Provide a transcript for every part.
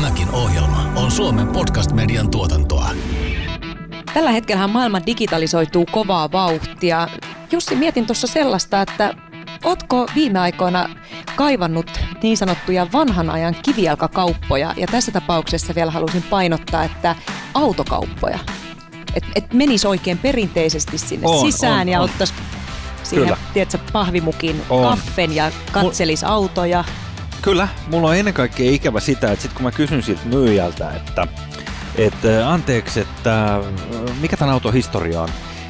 Tämäkin ohjelma on Suomen podcast-median tuotantoa. Tällä hetkellä maailma digitalisoituu kovaa vauhtia. Jussi, mietin tuossa sellaista, että Ootko viime aikoina kaivannut niin sanottuja vanhan ajan kivijalkakauppoja? Ja tässä tapauksessa vielä halusin painottaa, että autokauppoja. Että et menisi oikein perinteisesti sinne On, sisään on, ja on. ottaisi siihen, Kyllä. tiedätkö, pahvimukin On. kaffen ja katselisi autoja. Kyllä, mulla on ennen kaikkea ikävä sitä, että sit kun mä kysyn siltä myyjältä, että, että anteeksi, että äh, mikä tämän auton historia on,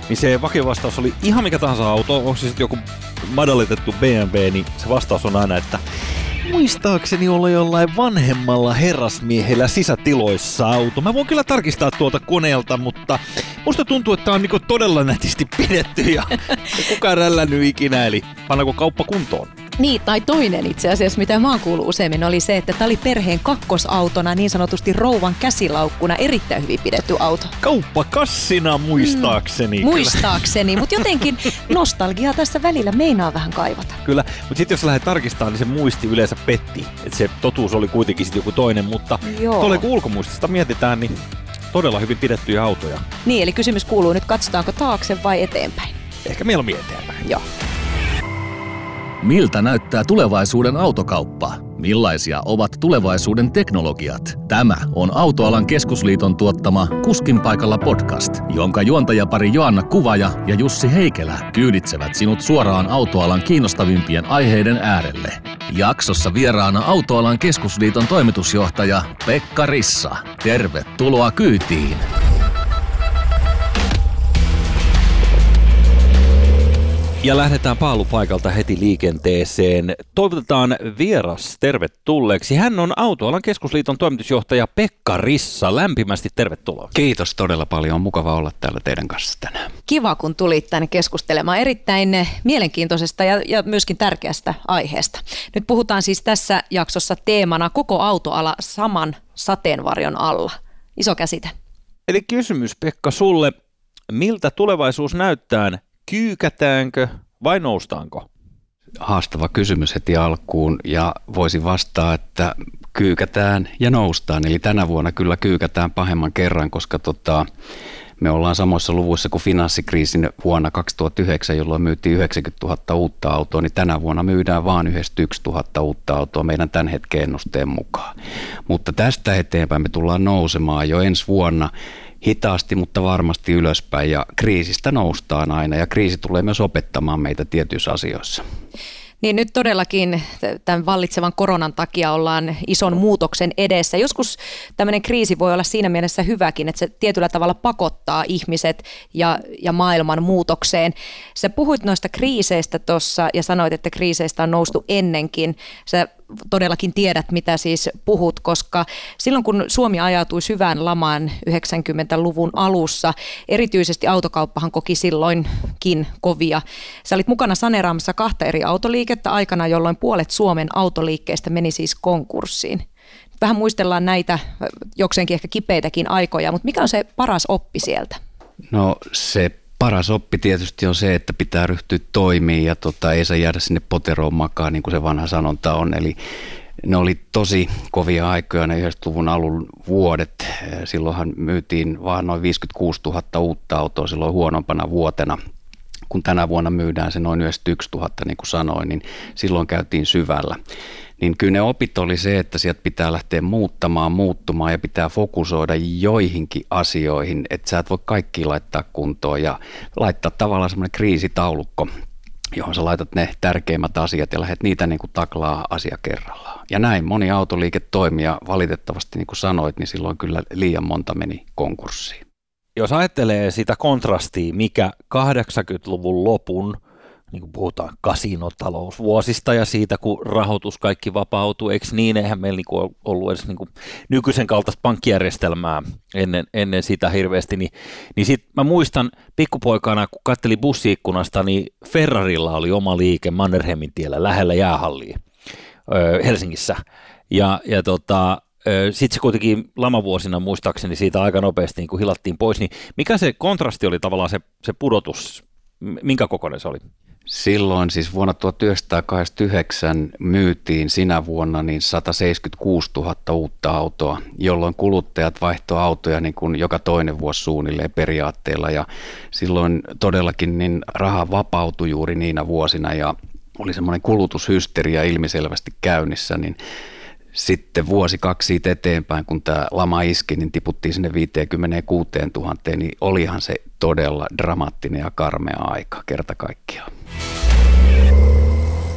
niin se vakiovastaus oli ihan mikä tahansa auto, onko se sitten joku madallitettu BMW, niin se vastaus on aina, että muistaakseni olla jollain vanhemmalla herrasmiehellä sisätiloissa auto. Mä voin kyllä tarkistaa tuolta koneelta, mutta musta tuntuu, että tää on niinku todella nätisti pidetty ja, ja kukaan rällännyt ikinä, eli pannaanko kauppa kuntoon? Niin, tai toinen itse asiassa, mitä mä oon kuullut useimmin, oli se, että tämä oli perheen kakkosautona, niin sanotusti rouvan käsilaukkuna, erittäin hyvin pidetty auto. kauppakassina muistaakseni. Mm, Muistaakseni, mutta jotenkin nostalgia tässä välillä meinaa vähän kaivata. Kyllä, mutta sitten jos lähdet tarkistamaan, niin se muisti yleensä petti. Että se totuus oli kuitenkin sitten joku toinen, mutta tuolle kun ulkomuistista mietitään, niin todella hyvin pidettyjä autoja. Niin, eli kysymys kuuluu nyt, katsotaanko taakse vai eteenpäin? Ehkä mieluummin eteenpäin. Joo. Miltä näyttää tulevaisuuden autokauppa? Millaisia ovat tulevaisuuden teknologiat? Tämä on Autoalan keskusliiton tuottama Kuskin paikalla podcast, jonka juontajapari Joanna Kuvaja ja Jussi Heikelä kyyditsevät sinut suoraan autoalan kiinnostavimpien aiheiden äärelle. Jaksossa vieraana Autoalan keskusliiton toimitusjohtaja Pekka Rissa. Tervetuloa kyytiin! Ja lähdetään paalupaikalta heti liikenteeseen. Toivotetaan vieras tervetulleeksi. Hän on Autoalan keskusliiton toimitusjohtaja Pekka Rissa. Lämpimästi tervetuloa. Kiitos todella paljon. On mukava olla täällä teidän kanssa tänään. Kiva, kun tulit tänne keskustelemaan erittäin mielenkiintoisesta ja, ja myöskin tärkeästä aiheesta. Nyt puhutaan siis tässä jaksossa teemana koko autoala saman sateenvarjon alla. Iso käsite. Eli kysymys Pekka sulle, miltä tulevaisuus näyttää? Kyykätäänkö vai noustaanko? Haastava kysymys heti alkuun ja voisin vastaa, että kyykätään ja noustaan. Eli tänä vuonna kyllä kyykätään pahemman kerran, koska tota, me ollaan samoissa luvuissa kuin finanssikriisin vuonna 2009, jolloin myytiin 90 000 uutta autoa, niin tänä vuonna myydään vain 91 000 uutta autoa meidän tämän hetken ennusteen mukaan. Mutta tästä eteenpäin me tullaan nousemaan jo ensi vuonna hitaasti, mutta varmasti ylöspäin ja kriisistä noustaan aina ja kriisi tulee myös opettamaan meitä tietyissä asioissa. Niin nyt todellakin tämän vallitsevan koronan takia ollaan ison muutoksen edessä. Joskus tämmöinen kriisi voi olla siinä mielessä hyväkin, että se tietyllä tavalla pakottaa ihmiset ja, ja maailman muutokseen. Sä puhuit noista kriiseistä tuossa ja sanoit, että kriiseistä on noustu ennenkin. Sä todellakin tiedät, mitä siis puhut, koska silloin kun Suomi ajautui syvään lamaan 90-luvun alussa, erityisesti autokauppahan koki silloinkin kovia. Sä olit mukana saneeraamassa kahta eri autoliikettä aikana, jolloin puolet Suomen autoliikkeistä meni siis konkurssiin. Vähän muistellaan näitä jokseenkin ehkä kipeitäkin aikoja, mutta mikä on se paras oppi sieltä? No se paras oppi tietysti on se, että pitää ryhtyä toimiin ja tota, ei saa jäädä sinne poteroon makaan, niin kuin se vanha sanonta on. Eli ne oli tosi kovia aikoja ne 90-luvun alun vuodet. Silloinhan myytiin vaan noin 56 000 uutta autoa silloin huonompana vuotena kun tänä vuonna myydään se noin 91 000, niin kuin sanoin, niin silloin käytiin syvällä. Niin kyllä ne opit oli se, että sieltä pitää lähteä muuttamaan, muuttumaan ja pitää fokusoida joihinkin asioihin, että sä et voi kaikki laittaa kuntoon ja laittaa tavallaan semmoinen kriisitaulukko, johon sä laitat ne tärkeimmät asiat ja lähdet niitä niin kuin taklaa asia kerrallaan. Ja näin moni autoliike toimii ja valitettavasti niin kuin sanoit, niin silloin kyllä liian monta meni konkurssiin. Jos ajattelee sitä kontrastia, mikä 80-luvun lopun, niin kuin puhutaan kasinotalousvuosista ja siitä, kun rahoitus kaikki vapautuu, eikö niin, eihän meillä niin ollut edes niin kuin nykyisen kaltaista pankkijärjestelmää ennen, ennen sitä hirveästi, niin, niin sit mä muistan pikkupoikana, kun katselin bussiikkunasta, niin Ferrarilla oli oma liike Mannerheimin tiellä lähellä jäähallia öö, Helsingissä, ja, ja tota, sitten se kuitenkin lamavuosina muistaakseni siitä aika nopeasti niin kun hilattiin pois, niin mikä se kontrasti oli tavallaan se, se pudotus, minkä kokoinen se oli? Silloin siis vuonna 1989 myytiin sinä vuonna niin 176 000 uutta autoa, jolloin kuluttajat vaihtoi autoja niin kuin joka toinen vuosi suunnilleen periaatteella ja silloin todellakin niin raha vapautui juuri niinä vuosina ja oli semmoinen kulutushysteria ilmiselvästi käynnissä, niin sitten vuosi kaksi siitä eteenpäin, kun tämä lama iski, niin tiputtiin sinne 56 000, niin olihan se todella dramaattinen ja karmea aika kerta kaikkiaan.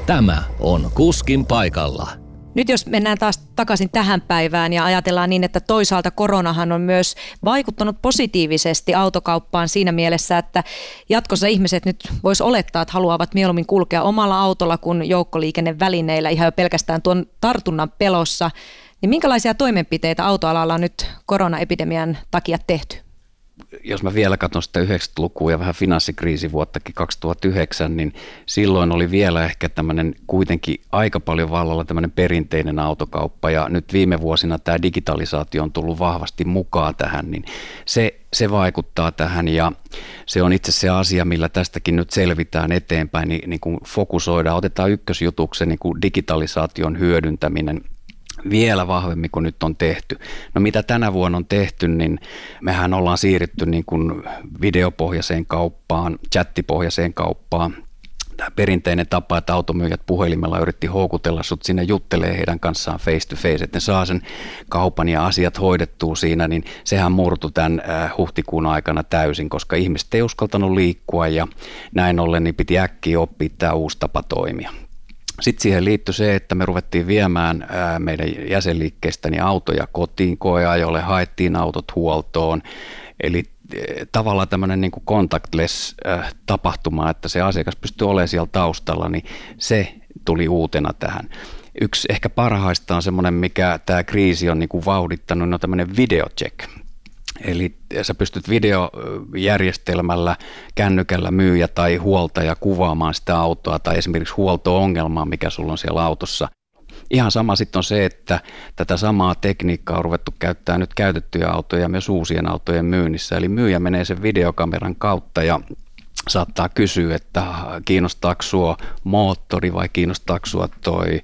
Tämä on Kuskin paikalla. Nyt jos mennään taas takaisin tähän päivään ja ajatellaan niin, että toisaalta koronahan on myös vaikuttanut positiivisesti autokauppaan siinä mielessä, että jatkossa ihmiset nyt vois olettaa, että haluavat mieluummin kulkea omalla autolla kuin joukkoliikennevälineillä ihan jo pelkästään tuon tartunnan pelossa. Niin minkälaisia toimenpiteitä autoalalla on nyt koronaepidemian takia tehty? Jos mä vielä katson sitä 90-lukua ja vähän finanssikriisivuottakin 2009, niin silloin oli vielä ehkä tämmöinen kuitenkin aika paljon vallalla tämmöinen perinteinen autokauppa. Ja nyt viime vuosina tämä digitalisaatio on tullut vahvasti mukaan tähän, niin se, se vaikuttaa tähän. Ja se on itse se asia, millä tästäkin nyt selvitään eteenpäin, niin, niin kun fokusoidaan, otetaan ykkösjutuksen niin kuin digitalisaation hyödyntäminen – vielä vahvemmin kuin nyt on tehty. No mitä tänä vuonna on tehty, niin mehän ollaan siirrytty niin kuin videopohjaiseen kauppaan, chattipohjaiseen kauppaan. Tämä perinteinen tapa, että automyyjät puhelimella yritti houkutella sut sinne juttelee heidän kanssaan face to face, että ne saa sen kaupan ja asiat hoidettua siinä, niin sehän murtu tämän äh, huhtikuun aikana täysin, koska ihmiset ei uskaltanut liikkua ja näin ollen niin piti äkkiä oppia tämä uusi tapa toimia. Sitten siihen liittyi se, että me ruvettiin viemään meidän jäsenliikkeestäni autoja kotiin koeajolle, haettiin autot huoltoon. Eli tavallaan tämmöinen niin kuin contactless tapahtuma, että se asiakas pystyy olemaan siellä taustalla, niin se tuli uutena tähän. Yksi ehkä parhaista on semmoinen, mikä tämä kriisi on niin kuin vauhdittanut, on tämmöinen videocheck. Eli sä pystyt videojärjestelmällä, kännykällä myyjä tai huoltaja kuvaamaan sitä autoa tai esimerkiksi huolto-ongelmaa, mikä sulla on siellä autossa. Ihan sama sitten on se, että tätä samaa tekniikkaa on ruvettu käyttää nyt käytettyjä autoja myös uusien autojen myynnissä. Eli myyjä menee sen videokameran kautta ja saattaa kysyä, että kiinnostaako sua moottori vai kiinnostaako sua toi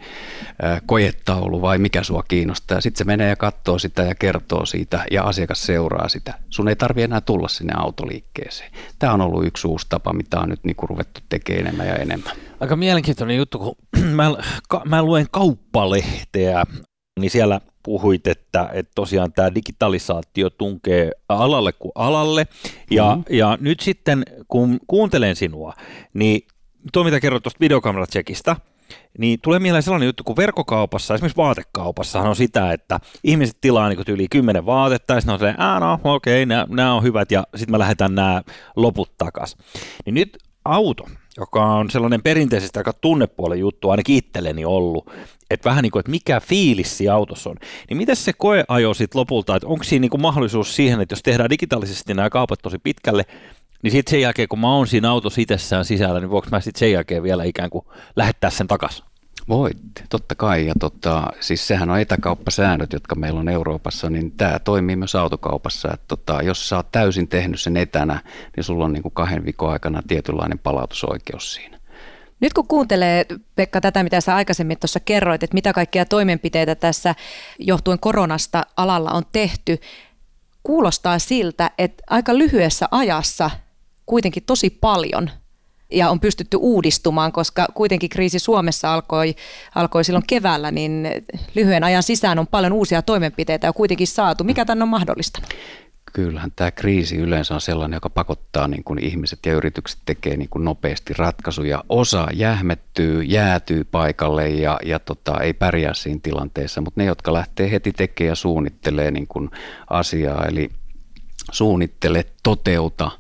kojetaulu vai mikä sua kiinnostaa. Sitten se menee ja katsoo sitä ja kertoo siitä ja asiakas seuraa sitä. Sun ei tarvi enää tulla sinne autoliikkeeseen. Tämä on ollut yksi uusi tapa, mitä on nyt niin kuin ruvettu tekemään enemmän ja enemmän. Aika mielenkiintoinen juttu, kun mä, mä luen kauppalehteä, niin siellä puhuit, että, että tosiaan tämä digitalisaatio tunkee alalle kuin alalle. Ja, mm-hmm. ja nyt sitten, kun kuuntelen sinua, niin tuo mitä kerroit tuosta videokameratsekistä, niin tulee mieleen sellainen juttu, kun verkkokaupassa, esimerkiksi vaatekaupassahan on sitä, että ihmiset tilaa niin yli kymmenen vaatetta, ja sitten on silleen, no okei, okay, nämä on hyvät, ja sitten me lähdetään nämä loput takaisin. Niin nyt auto, joka on sellainen perinteisesti aika tunnepuolen juttu, ainakin itselleni ollut, että vähän niin kuin, että mikä fiilis siinä autossa on. Niin miten se koeajo sitten lopulta, että onko siinä niin kuin mahdollisuus siihen, että jos tehdään digitaalisesti nämä kaupat tosi pitkälle, niin sitten sen jälkeen, kun mä oon siinä autossa itsessään sisällä, niin voiko mä sitten sen jälkeen vielä ikään kuin lähettää sen takaisin? Voit, totta kai. Ja tota, siis sehän on etäkauppasäännöt, jotka meillä on Euroopassa, niin tämä toimii myös autokaupassa. Että tota, jos sä oot täysin tehnyt sen etänä, niin sulla on niin kuin kahden viikon aikana tietynlainen palautusoikeus siinä. Nyt kun kuuntelee, Pekka, tätä, mitä sä aikaisemmin tuossa kerroit, että mitä kaikkia toimenpiteitä tässä johtuen koronasta alalla on tehty, kuulostaa siltä, että aika lyhyessä ajassa kuitenkin tosi paljon ja on pystytty uudistumaan, koska kuitenkin kriisi Suomessa alkoi, alkoi silloin keväällä, niin lyhyen ajan sisään on paljon uusia toimenpiteitä ja kuitenkin saatu. Mikä tämän on mahdollistanut? Kyllähän tämä kriisi yleensä on sellainen, joka pakottaa niin kuin ihmiset ja yritykset tekee niin kuin nopeasti ratkaisuja. Osa jähmettyy, jäätyy paikalle ja, ja tota, ei pärjää siinä tilanteessa, mutta ne, jotka lähtee heti tekemään ja suunnittelee niin kuin asiaa, eli suunnittele, toteuta,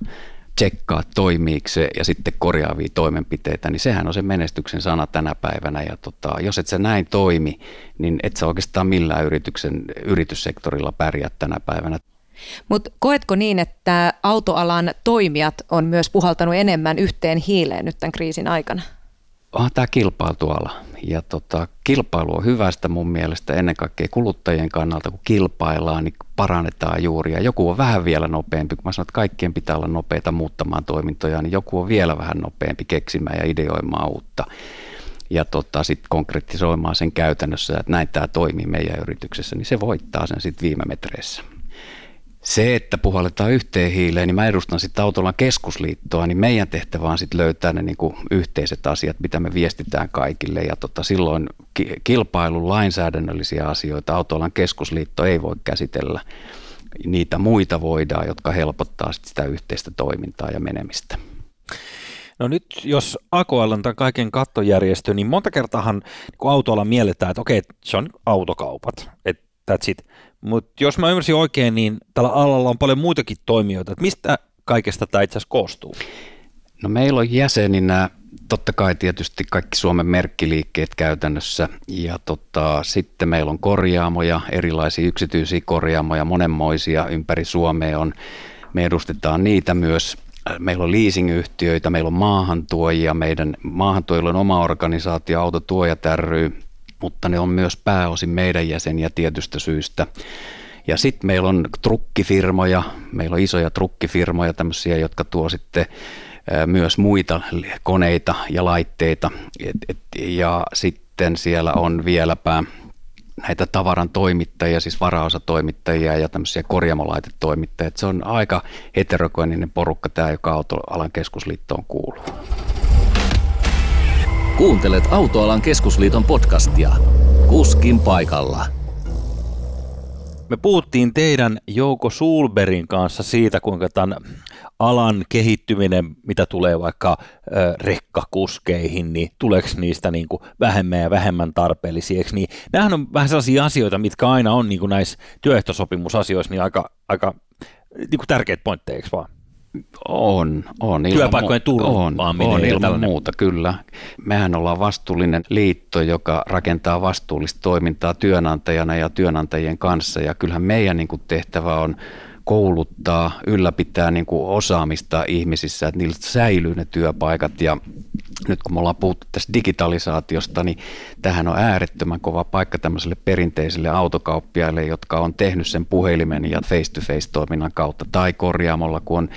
tsekkaa toimiiko se ja sitten korjaavia toimenpiteitä, niin sehän on se menestyksen sana tänä päivänä. Ja tota, jos et sä näin toimi, niin et sä oikeastaan millään yrityksen, yrityssektorilla pärjää tänä päivänä. Mutta koetko niin, että autoalan toimijat on myös puhaltanut enemmän yhteen hiileen nyt tämän kriisin aikana? Onhan tämä kilpailtu ala. Ja tota, kilpailu on hyvästä mun mielestä ennen kaikkea kuluttajien kannalta, kun kilpaillaan, niin parannetaan juuri. Ja joku on vähän vielä nopeampi, kun mä sanon, että kaikkien pitää olla nopeita muuttamaan toimintoja, niin joku on vielä vähän nopeampi keksimään ja ideoimaan uutta. Ja tota, sitten konkretisoimaan sen käytännössä, että näin tämä toimii meidän yrityksessä, niin se voittaa sen sitten viime metreissä. Se, että puhalletaan yhteen hiileen, niin mä edustan sitten Autolan keskusliittoa, niin meidän tehtävä on sitten löytää ne niinku yhteiset asiat, mitä me viestitään kaikille. Ja tota, silloin kilpailun lainsäädännöllisiä asioita Autolan keskusliitto ei voi käsitellä. Niitä muita voidaan, jotka helpottaa sit sitä yhteistä toimintaa ja menemistä. No nyt jos AKL on tämän kaiken kattojärjestö, niin monta kertaahan niin autoalla mielletään, että okei, se on autokaupat, että that's it. Mutta jos mä ymmärsin oikein, niin tällä alalla on paljon muitakin toimijoita. Että mistä kaikesta tämä itse asiassa koostuu? No meillä on jäseninä totta kai tietysti kaikki Suomen merkkiliikkeet käytännössä ja tota, sitten meillä on korjaamoja, erilaisia yksityisiä korjaamoja, monenmoisia ympäri Suomea on. Me edustetaan niitä myös. Meillä on leasingyhtiöitä, meillä on maahantuojia, meidän maahantuojilla on oma organisaatio, autotuojat ry, mutta ne on myös pääosin meidän jäseniä tietystä syystä. Ja sitten meillä on trukkifirmoja, meillä on isoja trukkifirmoja, tämmöisiä, jotka tuo sitten myös muita koneita ja laitteita. Et, et, ja sitten siellä on vieläpä näitä tavaran toimittajia, siis varaosatoimittajia ja tämmöisiä korjamolaitetoimittajia. Se on aika heterokoininen porukka tämä, joka autoalan keskusliittoon kuuluu. Kuuntelet Autoalan keskusliiton podcastia. Kuskin paikalla. Me puhuttiin teidän Jouko Sulberin kanssa siitä, kuinka tämän alan kehittyminen, mitä tulee vaikka rekkakuskeihin, niin tuleeko niistä niin kuin vähemmän ja vähemmän tarpeellisia, niin nämähän on vähän sellaisia asioita, mitkä aina on niin kuin näissä työehtosopimusasioissa niin aika, aika niin kuin tärkeitä pointteja, eikö vaan? On, on. Työpaikkojen turvaaminen. On, on ilman tällainen. muuta, kyllä. Mehän ollaan vastuullinen liitto, joka rakentaa vastuullista toimintaa työnantajana ja työnantajien kanssa. Ja kyllähän meidän niin kuin, tehtävä on kouluttaa, ylläpitää niin kuin osaamista ihmisissä, että niillä säilyy ne työpaikat. Ja nyt kun me ollaan puhuttu tästä digitalisaatiosta, niin tähän on äärettömän kova paikka tämmöiselle perinteiselle autokauppiaille, jotka on tehnyt sen puhelimen ja face-to-face-toiminnan kautta tai korjaamolla, kun on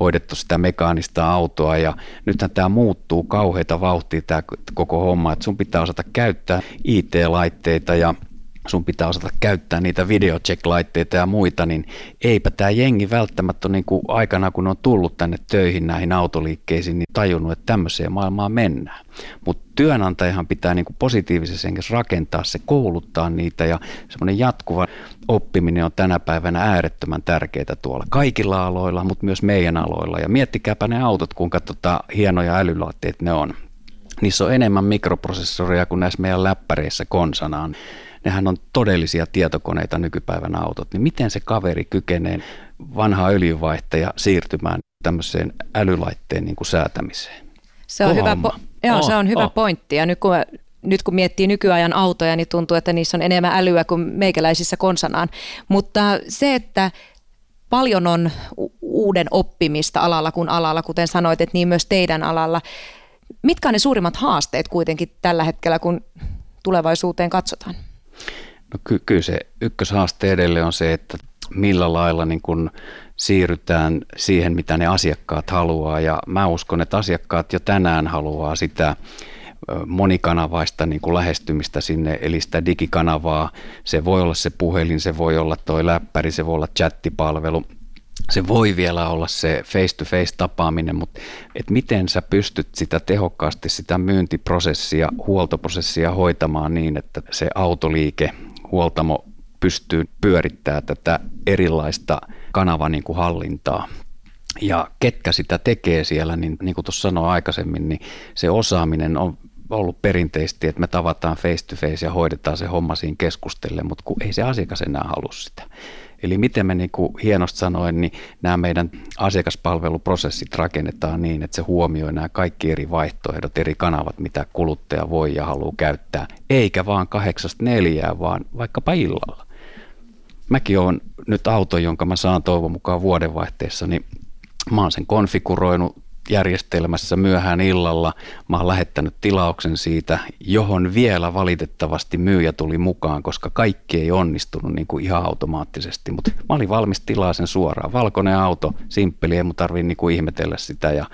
hoidettu sitä mekaanista autoa. Ja nythän tämä muuttuu kauheita vauhtia tämä koko homma, että sun pitää osata käyttää IT-laitteita ja sun pitää osata käyttää niitä videocheck-laitteita ja muita, niin eipä tämä jengi välttämättä niin kuin aikana, kun on tullut tänne töihin näihin autoliikkeisiin, niin tajunnut, että tämmöiseen maailmaan mennään. Mutta työnantajahan pitää niin kuin positiivisessa hengessä rakentaa se, kouluttaa niitä ja semmoinen jatkuva oppiminen on tänä päivänä äärettömän tärkeää tuolla kaikilla aloilla, mutta myös meidän aloilla. Ja miettikääpä ne autot, kuinka tota hienoja älylaitteet ne on. Niissä on enemmän mikroprosessoria kuin näissä meidän läppäreissä konsanaan nehän on todellisia tietokoneita nykypäivän autot, niin miten se kaveri kykenee vanha öljyvaihtaja siirtymään tämmöiseen älylaitteen niin kuin säätämiseen? Se on, hyvä, po- joo, oh, se on hyvä oh. pointti ja nyt kun nyt kun miettii nykyajan autoja, niin tuntuu, että niissä on enemmän älyä kuin meikäläisissä konsanaan. Mutta se, että paljon on uuden oppimista alalla kuin alalla, kuten sanoit, että niin myös teidän alalla. Mitkä on ne suurimmat haasteet kuitenkin tällä hetkellä, kun tulevaisuuteen katsotaan? No ky- kyllä se ykköshaaste edelleen on se, että millä lailla niin kun siirrytään siihen, mitä ne asiakkaat haluaa. Ja mä uskon, että asiakkaat jo tänään haluaa sitä monikanavaista niin kuin lähestymistä sinne, eli sitä digikanavaa. Se voi olla se puhelin, se voi olla toi läppäri, se voi olla chattipalvelu, se voi vielä olla se face-to-face tapaaminen, mutta et miten sä pystyt sitä tehokkaasti, sitä myyntiprosessia, huoltoprosessia hoitamaan niin, että se autoliike, huoltamo pystyy pyörittämään tätä erilaista kanavan niin hallintaa. Ja ketkä sitä tekee siellä, niin, niin kuin tuossa sanoin aikaisemmin, niin se osaaminen on ollut perinteisesti, että me tavataan face to face ja hoidetaan se homma siinä keskustelle, mutta kun ei se asiakas enää halua sitä. Eli miten me niin kuin hienosti sanoen, niin nämä meidän asiakaspalveluprosessit rakennetaan niin, että se huomioi nämä kaikki eri vaihtoehdot, eri kanavat, mitä kuluttaja voi ja haluaa käyttää, eikä vaan kahdeksasta neljää, vaan vaikkapa illalla. Mäkin olen nyt auto, jonka mä saan toivon mukaan vuodenvaihteessa, niin mä oon sen konfiguroinut järjestelmässä myöhään illalla. Mä oon lähettänyt tilauksen siitä, johon vielä valitettavasti myyjä tuli mukaan, koska kaikki ei onnistunut niin kuin ihan automaattisesti. Mutta mä olin valmis tilaa sen suoraan. Valkoinen auto, simppeli, ei mun tarvii niin kuin ihmetellä sitä. Ja,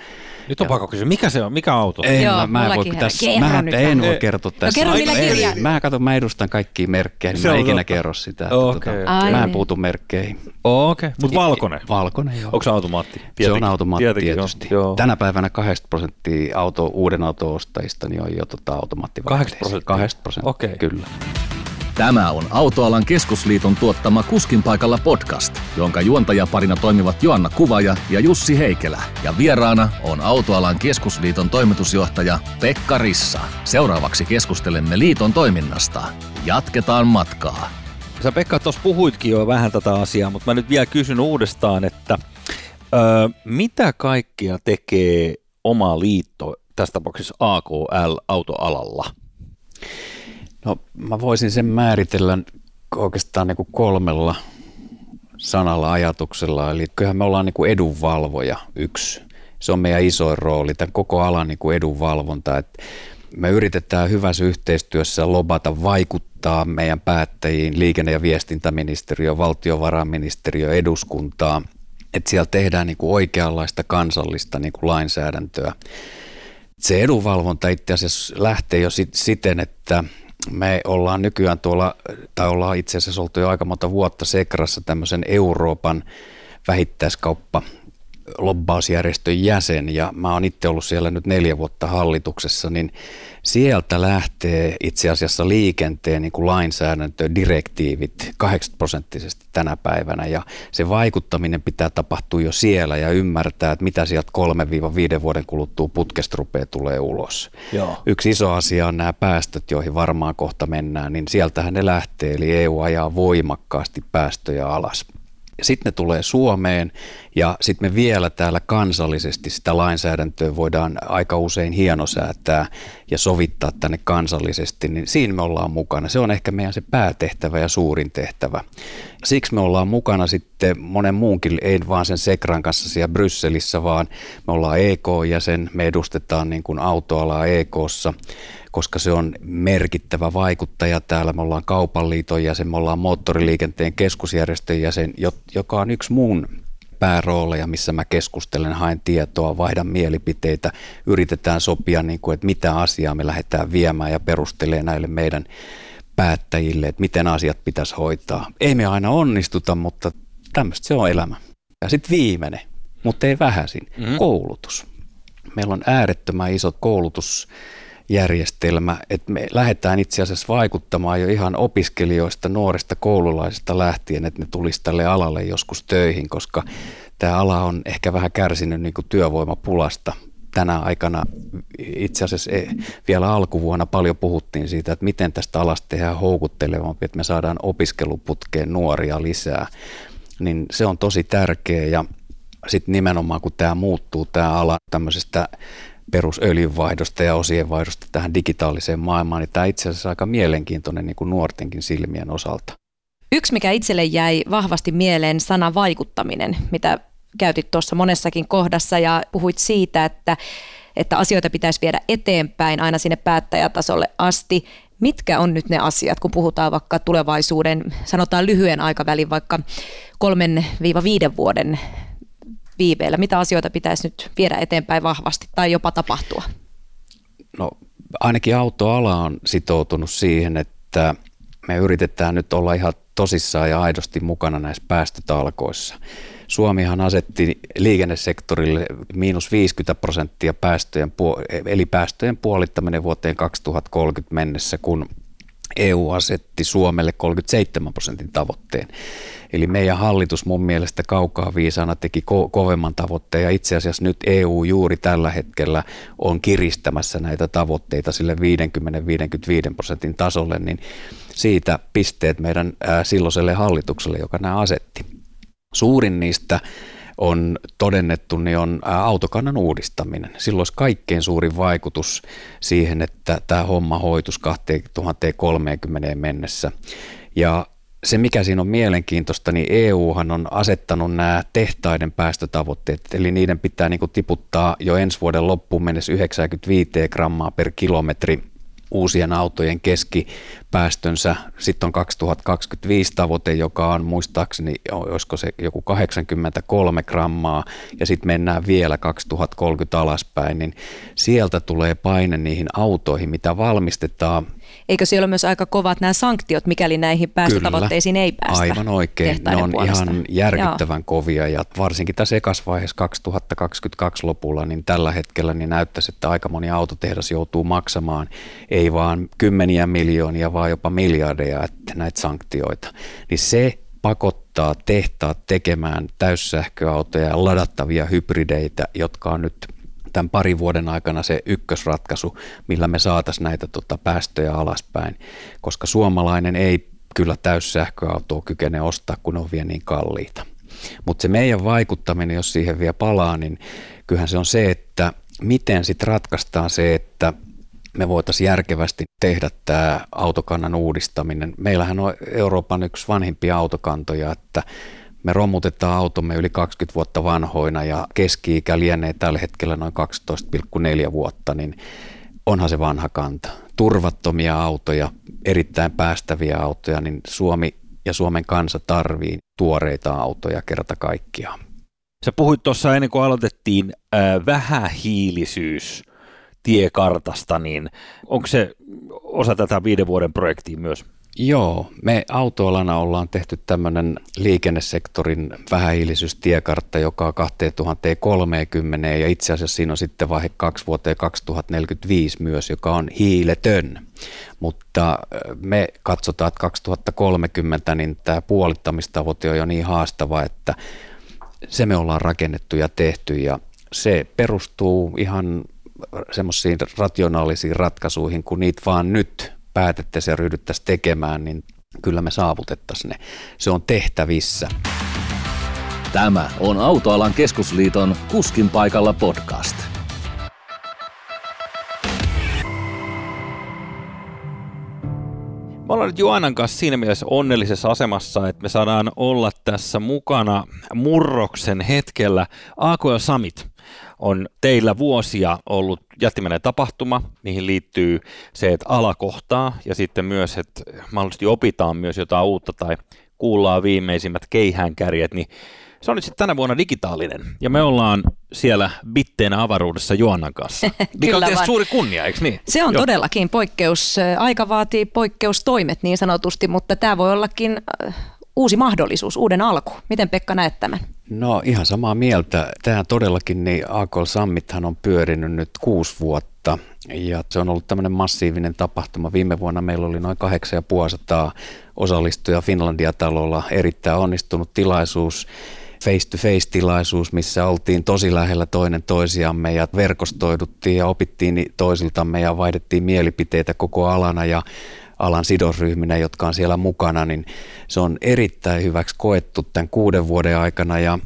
Nyt on pakko kysyä, mikä se on, mikä auto? ei, Joo, mä, mä en voi, mullakin tässä, mä nyt en vähän. voi kertoa tässä. kerro millä Ei, kirjaa. Mä, katon, mä edustan kaikkia merkkejä, niin Se mä ikinä totta. kerro sitä. että Okei, tota. Mä en niin. puutu merkkeihin. Okei, okay. mutta valkoinen. Valkoinen, joo. Onko se automaatti? se on Tietenkin. automaatti Tietenkin, tietysti. Joo. Tänä päivänä 8 prosenttia auto, uuden auton ostajista niin on jo tota automaatti. 8 prosenttia? 8 prosenttia, Okei. kyllä. Tämä on Autoalan keskusliiton tuottama Kuskin paikalla podcast, jonka juontajaparina toimivat Joanna Kuvaja ja Jussi Heikelä. Ja vieraana on Autoalan keskusliiton toimitusjohtaja Pekka Rissa. Seuraavaksi keskustelemme liiton toiminnasta. Jatketaan matkaa. Sä Pekka tuossa puhuitkin jo vähän tätä asiaa, mutta mä nyt vielä kysyn uudestaan, että ö, mitä kaikkia tekee oma liitto, tässä tapauksessa AKL, autoalalla? No mä voisin sen määritellä oikeastaan niin kuin kolmella sanalla ajatuksella. Eli kyllähän me ollaan niin kuin edunvalvoja yksi. Se on meidän isoin rooli, tämän koko alan niin kuin edunvalvonta. Että me yritetään hyvässä yhteistyössä lobata, vaikuttaa meidän päättäjiin, liikenne- ja viestintäministeriö, valtiovarainministeriö, eduskuntaa, että siellä tehdään niin kuin oikeanlaista kansallista niin kuin lainsäädäntöä. Se edunvalvonta itse asiassa lähtee jo sit, siten, että me ollaan nykyään tuolla, tai ollaan itse asiassa oltu jo aika monta vuotta Sekrassa tämmöisen Euroopan vähittäiskauppa lobbausjärjestön jäsen ja mä oon itse ollut siellä nyt neljä vuotta hallituksessa, niin sieltä lähtee itse asiassa liikenteen niin kuin lainsäädäntö, direktiivit 80 prosenttisesti tänä päivänä ja se vaikuttaminen pitää tapahtua jo siellä ja ymmärtää, että mitä sieltä 3-5 vuoden kuluttua putkesta rupeaa tulee ulos. Joo. Yksi iso asia on nämä päästöt, joihin varmaan kohta mennään, niin sieltähän ne lähtee, eli EU ajaa voimakkaasti päästöjä alas. Sitten ne tulee Suomeen ja sitten me vielä täällä kansallisesti sitä lainsäädäntöä voidaan aika usein hienosäätää ja sovittaa tänne kansallisesti, niin siinä me ollaan mukana. Se on ehkä meidän se päätehtävä ja suurin tehtävä. Siksi me ollaan mukana sitten monen muunkin, ei vaan sen Sekran kanssa siellä Brysselissä, vaan me ollaan EK-jäsen, me edustetaan niin kuin autoalaa EKssa, koska se on merkittävä vaikuttaja täällä. Me ollaan Kaupan liiton jäsen, me ollaan moottoriliikenteen keskusjärjestön jäsen, jo- joka on yksi mun päärooleja, missä mä keskustelen, haen tietoa, vaihdan mielipiteitä, yritetään sopia, niin kuin, että mitä asiaa me lähdetään viemään ja perustelee näille meidän päättäjille, että miten asiat pitäisi hoitaa. Ei me aina onnistuta, mutta tämmöistä se on elämä. Ja sitten viimeinen, mutta ei vähäisin, mm-hmm. koulutus. Meillä on äärettömän isot koulutusjärjestelmä, että me lähdetään itse asiassa vaikuttamaan jo ihan opiskelijoista, nuorista koululaisista lähtien, että ne tulisi tälle alalle joskus töihin, koska tämä ala on ehkä vähän kärsinyt niin kuin työvoimapulasta. Tänä aikana itse asiassa e- vielä alkuvuonna paljon puhuttiin siitä, että miten tästä alasta tehdään houkuttelevampi, että me saadaan opiskeluputkeen nuoria lisää, niin se on tosi tärkeä ja sitten nimenomaan kun tämä muuttuu, tämä ala tämmöisestä perusöljynvaihdosta ja osienvaihdosta tähän digitaaliseen maailmaan, niin tämä itse asiassa aika mielenkiintoinen niin kuin nuortenkin silmien osalta. Yksi, mikä itselle jäi vahvasti mieleen, sana vaikuttaminen, mitä käytit tuossa monessakin kohdassa ja puhuit siitä, että, että asioita pitäisi viedä eteenpäin aina sinne päättäjätasolle asti. Mitkä on nyt ne asiat, kun puhutaan vaikka tulevaisuuden, sanotaan lyhyen aikavälin, vaikka kolmen viiva viiden vuoden viiveellä? Mitä asioita pitäisi nyt viedä eteenpäin vahvasti tai jopa tapahtua? No ainakin autoala on sitoutunut siihen, että me yritetään nyt olla ihan tosissaan ja aidosti mukana näissä päästötalkoissa. Suomihan asetti liikennesektorille miinus 50 prosenttia päästöjen, eli päästöjen puolittaminen vuoteen 2030 mennessä, kun EU asetti Suomelle 37 prosentin tavoitteen. Eli meidän hallitus mun mielestä kaukaa viisaana teki ko- kovemman tavoitteen ja itse asiassa nyt EU juuri tällä hetkellä on kiristämässä näitä tavoitteita sille 50-55 prosentin tasolle, niin siitä pisteet meidän silloiselle hallitukselle, joka nämä asetti. Suurin niistä on todennettu, niin on autokannan uudistaminen. Silloin olisi kaikkein suurin vaikutus siihen, että tämä homma hoitus 2030 mennessä. Ja se, mikä siinä on mielenkiintoista, niin EUhan on asettanut nämä tehtaiden päästötavoitteet, eli niiden pitää niin tiputtaa jo ensi vuoden loppuun mennessä 95 grammaa per kilometri uusien autojen keskipäästönsä. Sitten on 2025 tavoite, joka on muistaakseni, olisiko se joku 83 grammaa, ja sitten mennään vielä 2030 alaspäin, niin sieltä tulee paine niihin autoihin, mitä valmistetaan eikö siellä ole myös aika kovat nämä sanktiot, mikäli näihin päästötavoitteisiin Kyllä, ei päästä? aivan oikein. Ne on puolesta. ihan järkyttävän Joo. kovia ja varsinkin tässä ekasvaiheessa 2022 lopulla, niin tällä hetkellä niin näyttäisi, että aika moni autotehdas joutuu maksamaan ei vaan kymmeniä miljoonia, vaan jopa miljardeja että näitä sanktioita. Niin se pakottaa tehtaat tekemään täyssähköautoja ja ladattavia hybrideitä, jotka on nyt tämän parin vuoden aikana se ykkösratkaisu, millä me saataisiin näitä tota, päästöjä alaspäin, koska suomalainen ei kyllä täyssähköautoa kykene ostaa, kun on vielä niin kalliita. Mutta se meidän vaikuttaminen, jos siihen vielä palaa, niin kyllähän se on se, että miten sitten ratkaistaan se, että me voitaisiin järkevästi tehdä tämä autokannan uudistaminen. Meillähän on Euroopan yksi vanhimpia autokantoja, että me romutetaan automme yli 20 vuotta vanhoina ja keski-ikä lienee tällä hetkellä noin 12,4 vuotta, niin onhan se vanha kanta. Turvattomia autoja, erittäin päästäviä autoja, niin Suomi ja Suomen kansa tarvii tuoreita autoja kerta kaikkiaan. Sä puhuit tuossa ennen kuin aloitettiin äh, vähähiilisyys tiekartasta, niin onko se osa tätä viiden vuoden projektia myös? Joo, me autoalana ollaan tehty tämmöinen liikennesektorin vähähiilisyystiekartta, joka on 2030 ja itse asiassa siinä on sitten vaihe kaksi vuoteen 2045 myös, joka on hiiletön. Mutta me katsotaan, että 2030 niin tämä puolittamistavoite on jo niin haastava, että se me ollaan rakennettu ja tehty ja se perustuu ihan semmoisiin rationaalisiin ratkaisuihin, kun niitä vaan nyt päätettäisiin ja ryhdyttäisiin tekemään, niin kyllä me saavutettaisiin ne. Se on tehtävissä. Tämä on Autoalan keskusliiton Kuskin paikalla podcast. Me ollaan nyt Joanan kanssa siinä mielessä onnellisessa asemassa, että me saadaan olla tässä mukana murroksen hetkellä AKL Summit on teillä vuosia ollut jättimäinen tapahtuma, mihin liittyy se, että ala kohtaa ja sitten myös, että mahdollisesti opitaan myös jotain uutta tai kuullaan viimeisimmät keihäänkärjet, niin se on nyt sitten tänä vuonna digitaalinen. Ja me ollaan siellä bitteenä avaruudessa Joannan kanssa. Mikä on tietysti suuri kunnia, eikö niin? Se on Joo. todellakin poikkeus. Aika vaatii poikkeustoimet niin sanotusti, mutta tämä voi ollakin uusi mahdollisuus, uuden alku. Miten Pekka näet tämän? No ihan samaa mieltä. Tämä todellakin, niin AKL Summithan on pyörinyt nyt kuusi vuotta ja se on ollut tämmöinen massiivinen tapahtuma. Viime vuonna meillä oli noin 8500 osallistujaa Finlandia-talolla. Erittäin onnistunut tilaisuus face-to-face-tilaisuus, missä oltiin tosi lähellä toinen toisiamme ja verkostoiduttiin ja opittiin toisiltamme ja vaihdettiin mielipiteitä koko alana ja alan sidosryhminä, jotka on siellä mukana, niin se on erittäin hyväksi koettu tämän kuuden vuoden aikana. Ja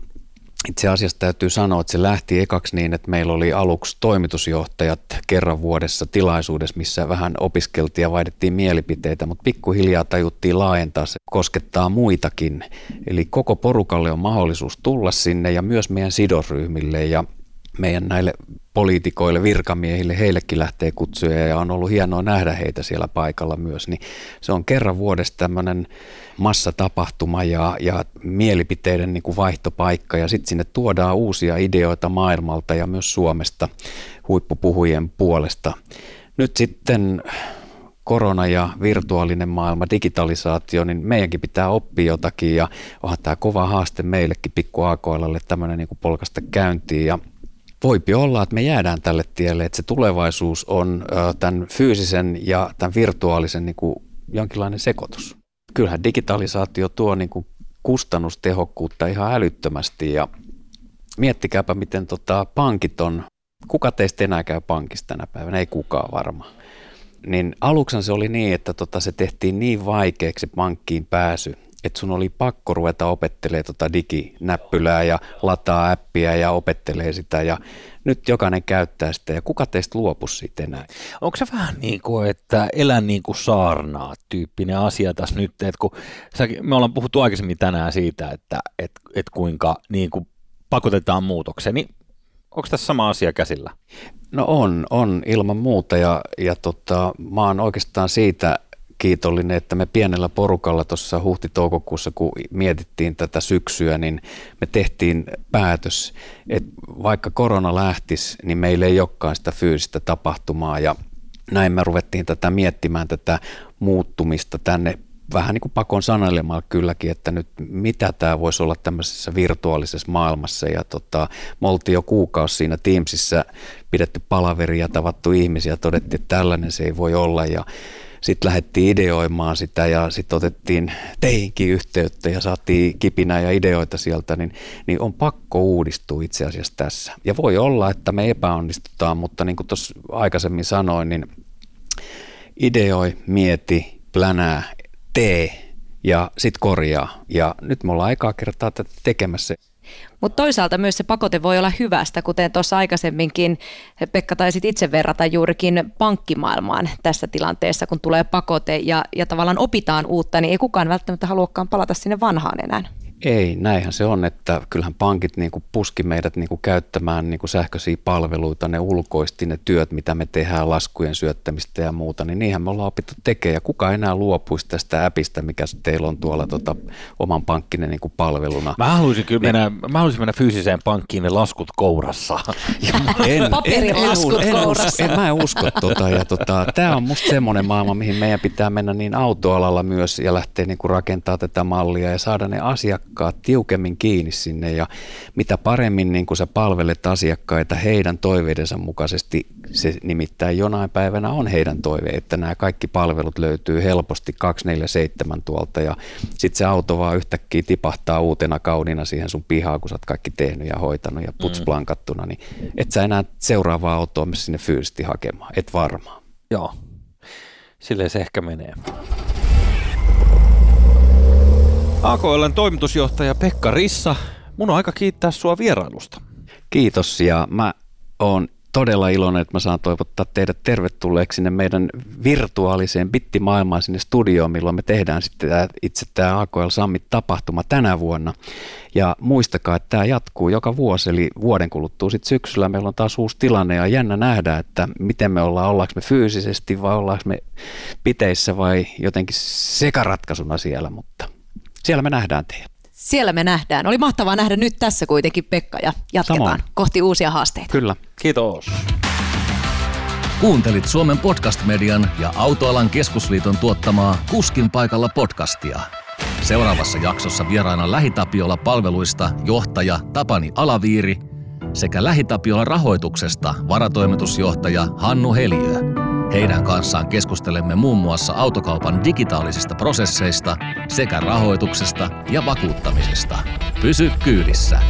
itse asiassa täytyy sanoa, että se lähti ekaksi niin, että meillä oli aluksi toimitusjohtajat kerran vuodessa tilaisuudessa, missä vähän opiskeltiin ja vaihdettiin mielipiteitä, mutta pikkuhiljaa tajuttiin laajentaa, se koskettaa muitakin. Eli koko porukalle on mahdollisuus tulla sinne ja myös meidän sidosryhmille. Ja meidän näille poliitikoille, virkamiehille, heillekin lähtee kutsuja ja on ollut hienoa nähdä heitä siellä paikalla myös. Niin se on kerran vuodessa tämmöinen massatapahtuma ja, ja mielipiteiden niin kuin vaihtopaikka ja sitten sinne tuodaan uusia ideoita maailmalta ja myös Suomesta huippupuhujien puolesta. Nyt sitten korona ja virtuaalinen maailma, digitalisaatio, niin meidänkin pitää oppia jotakin ja onhan tämä kova haaste meillekin pikku AKLlle tämmöinen niin polkasta käyntiin ja voipi olla, että me jäädään tälle tielle, että se tulevaisuus on tämän fyysisen ja tämän virtuaalisen niin kuin jonkinlainen sekoitus. Kyllähän digitalisaatio tuo niin kuin kustannustehokkuutta ihan älyttömästi ja miettikääpä, miten tota pankit on, kuka teistä enää käy pankista tänä päivänä, ei kukaan varmaan. Niin aluksen se oli niin, että tota se tehtiin niin vaikeaksi pankkiin pääsy, että sun oli pakko ruveta opettelemaan tota diginäppylää ja lataa appia ja opettelee sitä. Ja nyt jokainen käyttää sitä. Ja kuka teistä luopuisi siitä enää? Onko se vähän niin kuin, että elä niin kuin saarnaa tyyppinen asia tässä nyt, että kun me ollaan puhuttu aikaisemmin tänään siitä, että et, et kuinka niin kuin pakotetaan muutokseen, niin onko tässä sama asia käsillä? No on, on ilman muuta. Ja, ja tota, mä oon oikeastaan siitä kiitollinen, että me pienellä porukalla tuossa huhti-toukokuussa, kun mietittiin tätä syksyä, niin me tehtiin päätös, että vaikka korona lähtisi, niin meillä ei olekaan sitä fyysistä tapahtumaa ja näin me ruvettiin tätä miettimään tätä muuttumista tänne vähän niin kuin pakon sanailemalla kylläkin, että nyt mitä tämä voisi olla tämmöisessä virtuaalisessa maailmassa. Ja tota, me oltiin jo kuukausi siinä Teamsissa pidetty palaveria tavattu ihmisiä todettiin, että tällainen se ei voi olla. Ja sitten lähdettiin ideoimaan sitä ja sitten otettiin teihinkin yhteyttä ja saatiin kipinää ja ideoita sieltä, niin, niin on pakko uudistua itse asiassa tässä. Ja voi olla, että me epäonnistutaan, mutta niin kuin tuossa aikaisemmin sanoin, niin ideoi, mieti, plänää, tee ja sitten korjaa. Ja nyt me ollaan aikaa kertaa tätä tekemässä. Mutta toisaalta myös se pakote voi olla hyvästä, kuten tuossa aikaisemminkin Pekka taisit itse verrata juurikin pankkimaailmaan tässä tilanteessa, kun tulee pakote ja, ja tavallaan opitaan uutta, niin ei kukaan välttämättä haluakaan palata sinne vanhaan enää. Ei, näinhän se on, että kyllähän pankit niin kuin puski meidät niin kuin käyttämään niin kuin sähköisiä palveluita, ne ulkoisti ne työt, mitä me tehdään, laskujen syöttämistä ja muuta, niin niinhän me ollaan opittu tekemään. Ja kuka enää luopuisi tästä appista, mikä teillä on tuolla tota, oman pankkinen niin kuin palveluna. Mä haluaisin kyllä niin, mennä, mä haluaisin mennä fyysiseen pankkiin ne laskut kourassa. en, Paperilaskut en, en, kourassa. En, en, mä en usko tota. Ja tota, Tämä on musta semmoinen maailma, mihin meidän pitää mennä niin autoalalla myös ja lähteä niin kuin rakentaa tätä mallia ja saada ne asiakkaat tiukemmin kiinni sinne ja mitä paremmin niin kuin sä palvelet asiakkaita heidän toiveidensa mukaisesti, se nimittäin jonain päivänä on heidän toive, että nämä kaikki palvelut löytyy helposti 247 tuolta ja sitten se auto vaan yhtäkkiä tipahtaa uutena kauniina siihen sun pihaan, kun sä oot kaikki tehnyt ja hoitanut ja putsblankattuna, mm. niin et sä enää seuraavaa autoa sinne fyysisesti hakemaan, et varmaan. Joo, silleen se ehkä menee. AKLn toimitusjohtaja Pekka Rissa, mun on aika kiittää sua vierailusta. Kiitos ja mä oon todella iloinen, että mä saan toivottaa teidät tervetulleeksi sinne meidän virtuaaliseen bittimaailmaan sinne studioon, milloin me tehdään sitten itse tämä AKL Summit-tapahtuma tänä vuonna. Ja muistakaa, että tämä jatkuu joka vuosi, eli vuoden kuluttua sitten syksyllä meillä on taas uusi tilanne ja jännä nähdä, että miten me ollaan, ollaanko me fyysisesti vai ollaanko me piteissä vai jotenkin sekaratkaisuna siellä, mutta siellä me nähdään teidät. Siellä me nähdään. Oli mahtavaa nähdä nyt tässä kuitenkin Pekka ja jatketaan Samoin. kohti uusia haasteita. Kyllä. Kiitos. Kuuntelit Suomen podcast-median ja Autoalan keskusliiton tuottamaa Kuskin paikalla podcastia. Seuraavassa jaksossa vieraana Lähitapiola palveluista johtaja Tapani Alaviiri sekä Lähitapiola rahoituksesta varatoimitusjohtaja Hannu Heliö. Heidän kanssaan keskustelemme muun muassa autokaupan digitaalisista prosesseista sekä rahoituksesta ja vakuuttamisesta. Pysy kyydissä.